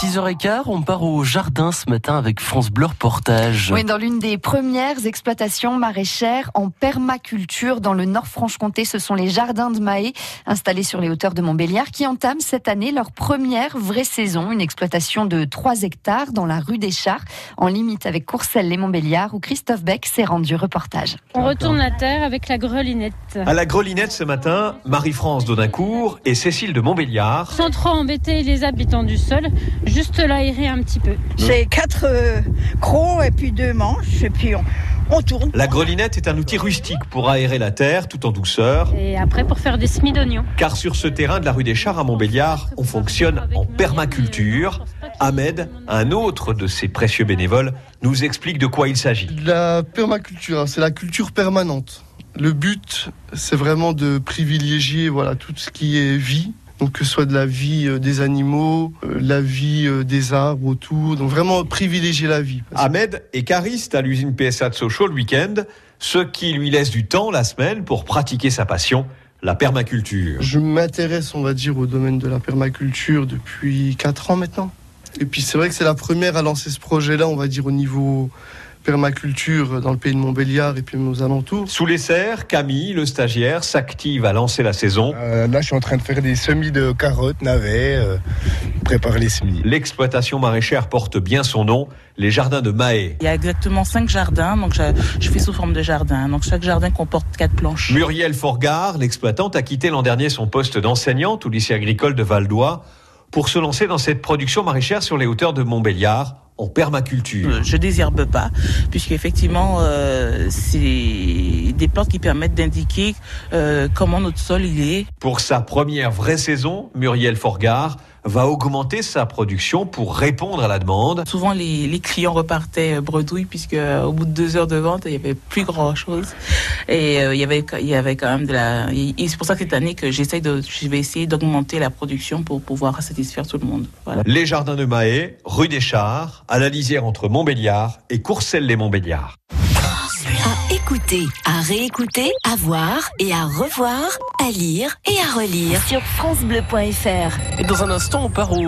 6h15, on part au jardin ce matin avec France Bleu Reportage. Oui, dans l'une des premières exploitations maraîchères en permaculture dans le Nord-Franche-Comté, ce sont les jardins de Mahé, installés sur les hauteurs de Montbéliard, qui entament cette année leur première vraie saison. Une exploitation de 3 hectares dans la rue des Chars, en limite avec Courcelles et Montbéliard, où Christophe Beck s'est rendu reportage. On retourne la terre avec la grelinette. À la grelinette ce matin, Marie-France Daudencourt et Cécile de Montbéliard. Sans trop embêter les habitants du sol, juste l'aérer un petit peu. J'ai quatre euh, crocs et puis deux manches et puis on, on tourne. La grelinette est un outil rustique pour aérer la terre tout en douceur. Et après pour faire des semis d'oignons. Car sur ce terrain de la rue des Chars à Montbéliard, on fonctionne en permaculture. Ahmed, un autre de ces précieux bénévoles, nous explique de quoi il s'agit. La permaculture, hein, c'est la culture permanente. Le but, c'est vraiment de privilégier voilà, tout ce qui est vie, donc que ce soit de la vie euh, des animaux, euh, la vie euh, des arbres autour, donc vraiment privilégier la vie. Ahmed est cariste à l'usine PSA de Sochaux le week-end, ce qui lui laisse du temps la semaine pour pratiquer sa passion, la permaculture. Je m'intéresse, on va dire, au domaine de la permaculture depuis 4 ans maintenant. Et puis c'est vrai que c'est la première à lancer ce projet-là, on va dire, au niveau permaculture dans le pays de Montbéliard et puis aux alentours. Sous les serres, Camille, le stagiaire, s'active à lancer la saison. Euh, là, je suis en train de faire des semis de carottes, navets, euh, prépare les semis. L'exploitation maraîchère porte bien son nom, les jardins de Mahé. Il y a exactement cinq jardins, donc je, je fais sous forme de jardin. Donc chaque jardin comporte quatre planches. Muriel Forgard, l'exploitante, a quitté l'an dernier son poste d'enseignante au lycée agricole de Valdois pour se lancer dans cette production maraîchère sur les hauteurs de Montbéliard permaculture. Je désherbe pas, puisqu'effectivement, euh, c'est des plantes qui permettent d'indiquer euh, comment notre sol il est. Pour sa première vraie saison, Muriel Forgard va augmenter sa production pour répondre à la demande. Souvent, les, les clients repartaient bredouilles, puisque au bout de deux heures de vente, il y avait plus grand chose. Et euh, il y avait, il y avait quand même de la. Et c'est pour ça que cette année que j'essaye de, je vais essayer d'augmenter la production pour pouvoir satisfaire tout le monde. Voilà. Les jardins de Mahé, rue des Chars, à la lisière entre Montbéliard et Courcelles-les-Montbéliard. À écouter, à réécouter, à voir et à revoir, à lire et à relire sur FranceBleu.fr. Et dans un instant, on part au